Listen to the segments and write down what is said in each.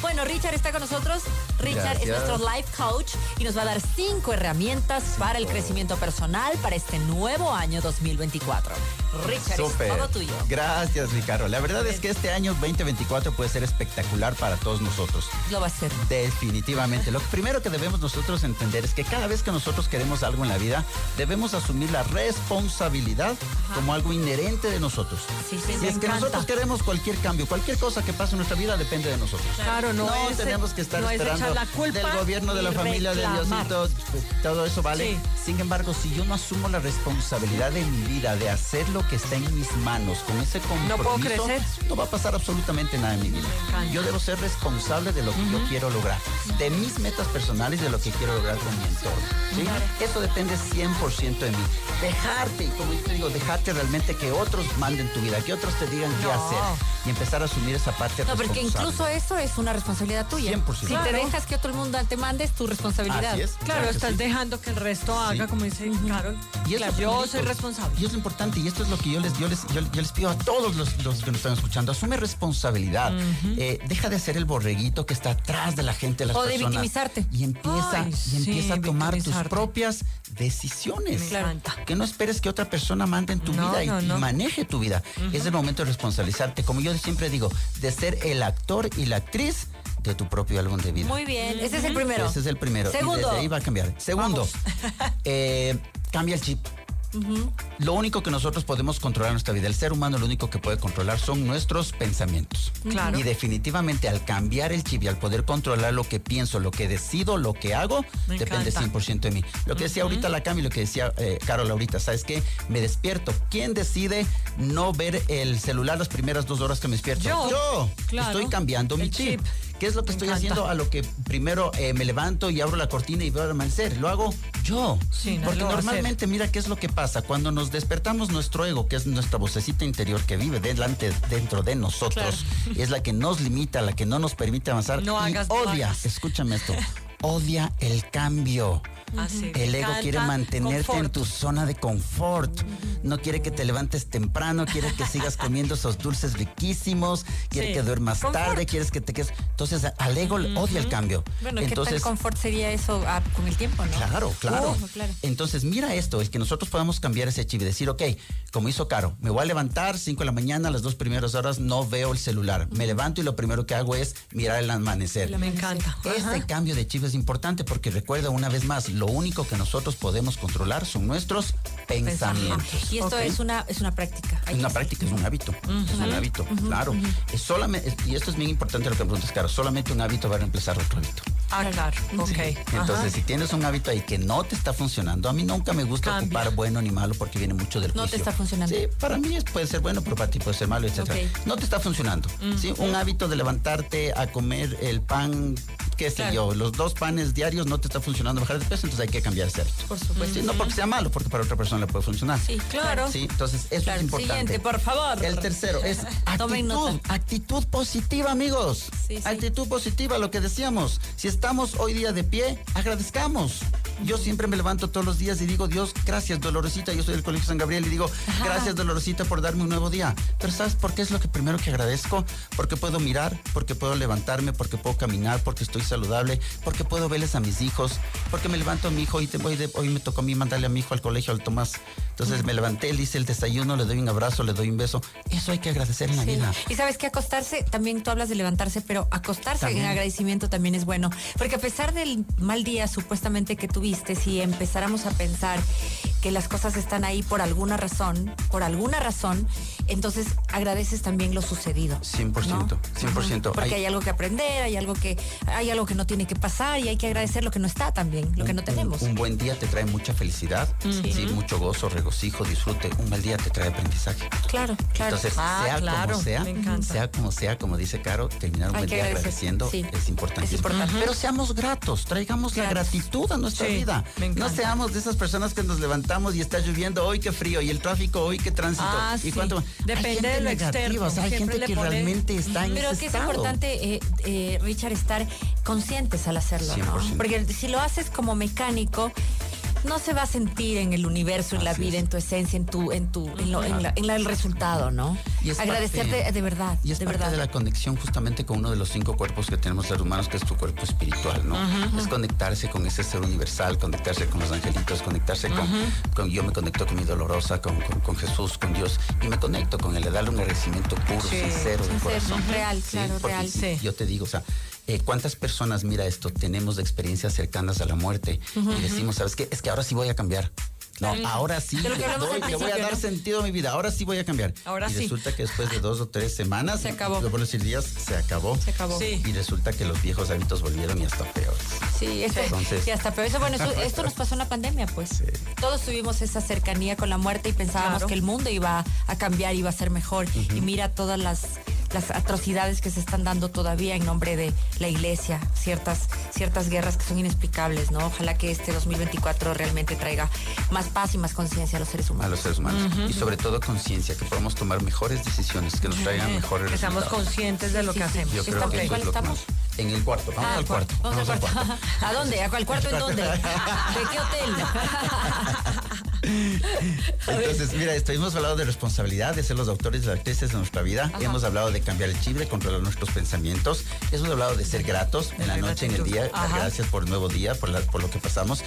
Bueno, Richard está con nosotros. Richard es nuestro life coach y nos va a dar cinco herramientas para el crecimiento personal para este nuevo año 2024. Richard, Súper. es todo tuyo. Gracias, Ricardo. La verdad es que este año 2024 puede ser espectacular para todos nosotros. Lo va a hacer. Definitivamente. Lo primero que debemos nosotros entender es que cada vez que nosotros queremos algo en la vida, debemos asumir la responsabilidad como algo inherente de nosotros. Sí, sí, Si es que nosotros queremos cualquier cambio, cualquier cosa que pase en nuestra vida depende de nosotros. Claro, no, es, tenemos que estar no es esperando la culpa del gobierno, de la familia, de reclamar. Diosito, todo eso vale. Sí. Sin embargo, si yo no asumo la responsabilidad de mi vida, de hacer lo que está en mis manos, con ese compromiso, No puedo crecer. no va a pasar absolutamente nada en mi vida. Yo debo ser responsable de lo que yo quiero lograr, de mis metas personales, de lo que quiero lograr con mi entorno. ¿sí? Eso depende 100% de mí. Dejarte, como yo te digo, dejarte realmente que otros manden tu vida, que otros te digan qué hacer y empezar a asumir esa parte No, porque incluso eso es una responsabilidad tuya. 100%. Si te Claro. dejas que otro mundo te mande, es tu responsabilidad. Así es. Claro, estás sí. dejando que el resto haga, como dice Carol. Y es Claro, yo soy responsable. Y es lo importante, y esto es lo que yo les, yo les, yo, yo les pido a todos los, los que nos están escuchando. Asume responsabilidad. Eh, deja de ser el borreguito que está atrás de la gente, de las O de personas. victimizarte. Y empieza, Ay, y sí, empieza a tomar tus propias decisiones. Encanta. Que no esperes que otra persona mande en tu No, vida y, no, y no. maneje tu vida. Es el momento de responsabilizarte. Como yo siempre digo, de ser el actor y la actriz de tu propio álbum de vida. Muy bien, ese es el primero. Ese es el primero. Segundo. Y desde ahí va a cambiar. Segundo, eh, cambia el chip. Lo único que nosotros podemos controlar en nuestra vida, el ser humano lo único que puede controlar son nuestros pensamientos. Claro. Y definitivamente al cambiar el chip y al poder controlar lo que pienso, lo que decido, lo que hago, Me depende encanta. 100% de mí. Lo que decía ahorita la Cami, lo que decía eh, Carol ahorita, ¿sabes qué? Me despierto. ¿Quién decide no ver el celular las primeras dos horas que me despierto? Yo. Yo. Claro. Estoy cambiando mi chip. ¿Qué es lo que Me estoy encanta. haciendo a lo que primero eh, me levanto y abro la cortina y veo el amanecer? Lo hago yo. Sí, nadie Porque normalmente, mira qué es lo que pasa. Cuando nos despertamos, nuestro ego, que es nuestra vocecita interior que vive delante, dentro de nosotros, es la que nos limita, la que no nos permite avanzar. No y hagas, no odia, hagas. escúchame esto, odia el cambio. El ego quiere mantenerte en tu zona de confort. No quiere que te levantes temprano, quiere que sigas comiendo esos dulces riquísimos, quiere Sí. que duermas Confort. tarde, quieres que te quedes. Entonces, al ego odia el cambio. Bueno, Entonces, ¿qué tal confort sería eso ah, con el tiempo, no? Claro, claro. Uh, claro. Entonces, mira esto, el que nosotros podamos cambiar ese chip y decir, ok, como hizo Caro, me voy a levantar 5 de la mañana, las dos primeras horas no veo el celular. Me levanto y lo primero que hago es mirar el amanecer. Me encanta. Este Ajá. cambio de chip es importante porque recuerda una vez más, lo único que nosotros podemos controlar son nuestros pensamientos. Y esto es una es una práctica. Hay Es una práctica, es un hábito. Es un hábito, claro. Es solamente, y esto es bien importante lo que me preguntas, Caro, solamente un hábito va a reemplazar otro hábito. Ah, claro. Ok. Entonces, Ajá. si tienes un hábito ahí que no te está funcionando, a mí nunca me gusta Cambia. ocupar bueno ni malo porque viene mucho del No te juicio. está funcionando. Sí, para mí es- puede ser bueno, pero para ti puede ser malo, etc. No te está funcionando. ¿sí? Un hábito de levantarte a comer el pan, qué sé Claro. yo, los dos panes diarios no te está funcionando bajar de peso, entonces hay que cambiar ese hábito. Por supuesto. Sí, no porque sea malo, porque para otra persona le puede funcionar. Sí, claro. Sí, entonces eso Claro. es importante. Siguiente, por favor. El tercero es actitud, actitud positiva, amigos. Sí, sí. Actitud positiva, lo que decíamos. Si estamos hoy día de pie, agradezcamos. Yo siempre me levanto todos los días y digo, Dios, gracias, Dolorosita. Yo soy del Colegio San Gabriel y digo, gracias, Dolorosita, por darme un nuevo día. Pero ¿sabes por qué es lo que primero que agradezco? Porque puedo mirar, porque puedo levantarme, porque puedo caminar, porque estoy saludable, porque puedo verles a mis hijos, porque me levanto a mi hijo y te- hoy, de- hoy me tocó a mí mandarle a mi hijo al colegio, al Tomás. Entonces me levanté, le hice el desayuno, le doy un abrazo, le doy un beso. Eso hay que agradecer en la Sí. vida. Y sabes que acostarse, también tú hablas de levantarse, pero acostarse También. en agradecimiento también es bueno. Porque a pesar del mal día supuestamente que tuviste, si empezáramos a pensar que las cosas están ahí por alguna razón, por alguna razón, entonces agradeces también lo sucedido. 100%, ¿no? 100%. Porque Hay- hay algo que aprender, hay algo que, hay algo que no tiene que pasar y hay que agradecer lo que no está también, lo que no tenemos. Un, buen día te trae mucha felicidad, sí, mucho gozo, regocijo, disfrute. Un mal día te trae aprendizaje. Claro, claro. Entonces, Ah, sea claro, como sea, sea como sea, como dice Caro, terminar un Hay buen día agradeciendo sí. es importante. Es importante. Pero seamos gratos, traigamos la gratitud a nuestra Sí, vida. No seamos de esas personas que nos levantamos y está lloviendo, hoy qué frío, y el tráfico, hoy qué tránsito. Ah, y sí. cuánto. Depende de lo externo, o sea, hay gente que pone- realmente está en Pero ese que es estado. importante, eh, eh, Richard, estar conscientes al hacerlo, ¿no? 100%. Porque si lo haces como mecánico, no se va a sentir en el universo, en la vida, es. en tu esencia, en tu, en tu, en, lo- en la- en la- el resultado, ¿no? Y es Agradecerte parte- de verdad, Y es de parte verdad. de la conexión justamente con uno de los cinco cuerpos que tenemos los humanos, que es tu cuerpo espiritual, ¿no? Es conectarse con ese ser universal, conectarse con los angelitos, conectarse con, con- yo me conecto con mi dolorosa, con, con- con Jesús, con Dios, y me conecto con él, le darle un agradecimiento puro, Sí, sincero del sincero, corazón. real, claro, Porque real. Sí. Yo te digo, o sea, eh, ¿cuántas personas, mira esto, tenemos experiencias cercanas a la muerte y decimos, ¿sabes qué? Es que ahora sí voy a cambiar. No, ahora sí, le, doy- voy a dar ¿no? sentido a mi vida, ahora sí voy a cambiar. Ahora y sí. resulta que después de dos o tres semanas, Se acabó. decir días, se acabó. Se acabó. Sí. Y resulta que los viejos hábitos volvieron y hasta peores. Sí, esto, Entonces- y hasta pero eso, bueno, eso- esto nos pasó en la pandemia, pues. Todos tuvimos esa cercanía con la muerte y pensábamos Claro. que el mundo iba a cambiar, iba a ser mejor. Y mira todas las, las atrocidades que se están dando todavía en nombre de la iglesia, ciertas, ciertas guerras que son inexplicables, ¿no? Ojalá que este 2024 realmente traiga más paz y más conciencia a los seres a humanos. los seres humanos. Y sobre todo conciencia, que podamos tomar mejores decisiones, que nos traigan mejores Que seamos resultados. conscientes de lo Sí, que sí, hacemos. Yo creo que ¿cuál es que estamos? más- En el cuarto, vamos Ah, al cuarto. Vamos al al cuarto. ¿A dónde? ¿A cuál cuarto en dónde? ¿De qué hotel? Entonces, mira, esto, hemos hablado de responsabilidad, de ser los autores de las actrices de nuestra vida. Hemos hablado de cambiar el chip, de controlar nuestros pensamientos. Hemos hablado de ser gratos en la noche, en el día. Ajá. Gracias por el nuevo día, por, la- por lo que pasamos.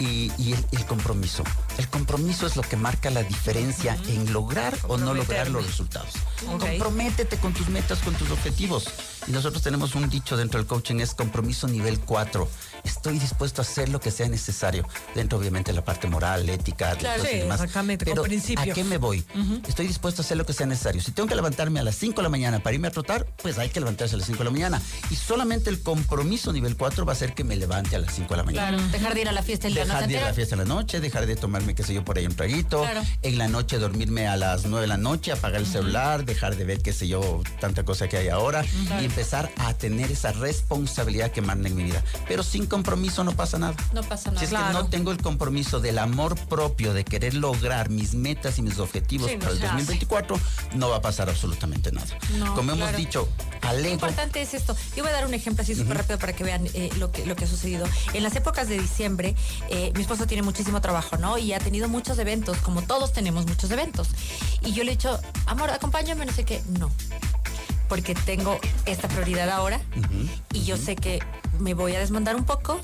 Y, y el, el compromiso. El compromiso es lo que marca la diferencia en lograr o no lograr los resultados. Ok. Comprométete con tus metas, con tus objetivos. Y nosotros tenemos un dicho dentro del coaching, es compromiso nivel 4. Estoy dispuesto a hacer lo que sea necesario. Dentro, obviamente, de la parte moral, ética, Claro, sí, y demás. Pero, principios. ¿a qué me voy? Estoy dispuesto a hacer lo que sea necesario. Si tengo que levantarme a las 5 de la mañana para irme a trotar, pues hay que levantarse a las 5 de la mañana. Y solamente el compromiso nivel 4 va a hacer que me levante a las 5 de la mañana. Claro, dejar de ir a la fiesta el día Dejar noche de ir a la fiesta en la noche, dejar de tomarme, qué sé yo, por ahí un traguito. Claro. En la noche dormirme a las 9 de la noche, apagar el celular, dejar de ver, qué sé yo, tanta cosa que hay ahora. Y empezar a tener esa responsabilidad que manda en mi vida. Pero sin compromiso no pasa nada. No pasa nada. Si es que Claro. no tengo el compromiso del amor propio, de querer lograr mis metas y mis objetivos Sí, no para el se hace. 2024, no va a pasar absolutamente nada. No, Como hemos claro. dicho, al Lo ego. importante es esto. Yo voy a dar un ejemplo así súper rápido para que vean eh, lo, que, lo que ha sucedido. En las épocas de diciembre, eh, mi esposo tiene muchísimo trabajo, ¿no? Y ha tenido muchos eventos, como todos tenemos muchos eventos. Y yo le he dicho, amor, acompáñame, no sé qué. No. Porque tengo esta prioridad ahora y yo sé que me voy a desmandar un poco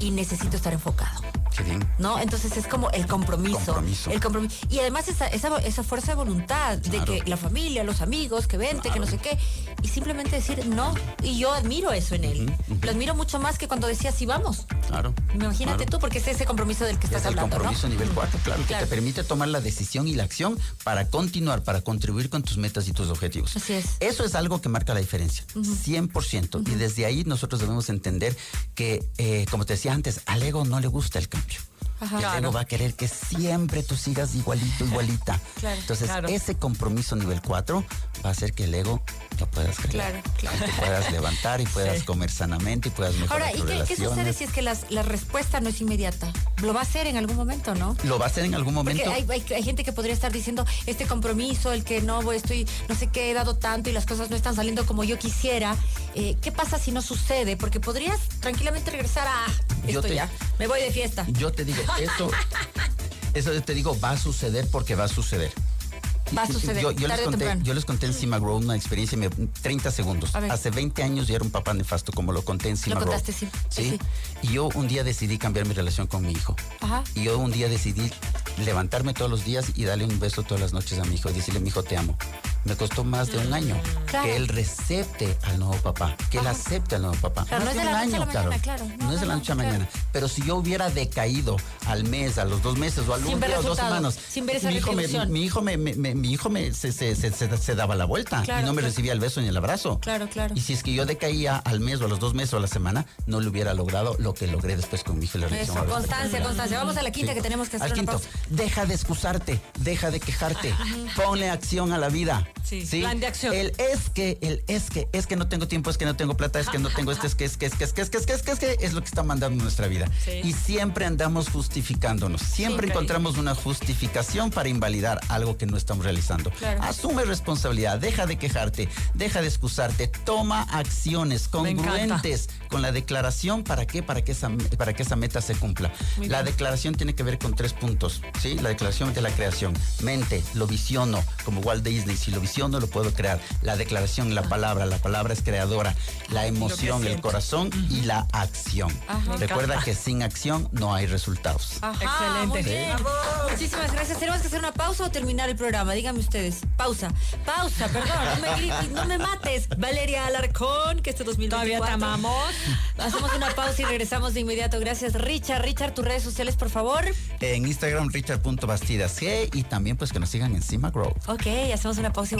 y necesito estar enfocado. Qué bien. ¿no? Entonces es como el compromiso. Compromiso. El compromiso. Y además esa, esa, esa fuerza de voluntad Claro. de que la familia, los amigos, que vente, que no sé qué. Y simplemente decir no. Y yo admiro eso en él. Lo admiro mucho más que cuando decía sí vamos. Claro. Imagínate claro. tú, porque es ese compromiso del que estás Es el hablando, compromiso ¿no? nivel 4, claro, que te permite tomar la decisión y la acción para continuar, para contribuir con tus metas y tus objetivos. Así es. Eso es algo que marca la diferencia, 100%. Y desde ahí nosotros debemos entender que, eh, como te decía antes, al ego no le gusta el cambio. Ajá. El Claro. ego va a querer que siempre tú sigas igualito, igualita. Claro. Entonces, Claro. ese compromiso nivel 4 va a hacer que el ego lo puedas creer. Claro, claro. Te puedas levantar y puedas Sí. comer sanamente y puedas mejorar Ahora, ¿y tus qué, qué sucede si es que las- la respuesta no es inmediata? Lo va a hacer en algún momento, ¿no? Lo va a hacer en algún Porque momento. hay, hay- hay gente que podría estar diciendo, este compromiso, el que no voy, estoy, no sé qué, he dado tanto y las cosas no están saliendo como yo quisiera. Eh, ¿Qué pasa si no sucede? Porque podrías tranquilamente regresar a Yo esto te- ya. Me voy de fiesta. Yo te digo, eso, eso te digo, va a suceder porque va a suceder. Va a suceder, Yo, yo les tarde conté, temprano. yo les conté en Cima Grow una experiencia, me- 30 segundos. Hace 20 años yo era un papá nefasto, como lo conté en Cima Grow. contaste, sí. Sí, Y yo un día decidí cambiar mi relación con mi hijo. Ajá. Y yo un día decidí levantarme todos los días y darle un beso todas las noches a mi hijo y decirle, mi hijo, te amo. Me costó más de un año. Claro. que él recepte al nuevo papá, que él acepte al nuevo papá. Claro, Más no es de un la año, la claro. mañana, claro. No, No, es de la no, noche a la mañana. Pero si yo hubiera decaído al mes, a los dos meses o al un día o dos semanas, sin ver esa mi hijo, me, mi hijo, me, mi hijo me, se, se- se- se- se daba la vuelta Claro, y no me recibía el beso ni el abrazo. Claro, claro. Y si es que yo decaía al mes o a los dos meses o a la semana, no le hubiera logrado lo que logré después con mi hijo. Eso, constancia, constancia. Vamos a la quinta Sí. que tenemos que hacer Al una quinto, pausa. deja de excusarte, deja de quejarte, ponle acción a la vida. Sí, plan de acción. El es que, el es que, es que no tengo tiempo, es que no tengo plata, es que no tengo este, es que, es que, es que, es que, es que, es que, es que, es que, es lo que está mandando nuestra vida. Sí. Y siempre andamos justificándonos. Siempre Sí, encontramos una justificación para invalidar algo que no estamos realizando. Claro. Asume responsabilidad, deja de quejarte, deja de excusarte, toma acciones congruentes con la declaración. ¿Para qué? Para que esa, para que esa meta se cumpla. Muy la bien. declaración tiene que ver con tres puntos, ¿sí? La declaración de la creación. Mente, lo visiono, como Walt Disney. Si lo visiono, lo puedo crear. La declaración, la palabra, la palabra es creadora. La emoción, el corazón y la acción. Ajá. Recuerda que sin acción no hay resultados. Ajá, Excelente. muy bien. Muchísimas gracias. ¿Tenemos que hacer una pausa o terminar el programa? Díganme ustedes. Pausa. Pausa, perdón. No me grites, no me mates. Valeria Alarcón, que este 2024. Todavía te amamos. Hacemos una pausa y regresamos de inmediato. Gracias, Richard. Richard, tus redes sociales, por favor. En Instagram, richard.bastidas G y también pues que nos sigan encima Grow. Ok, hacemos una pausa y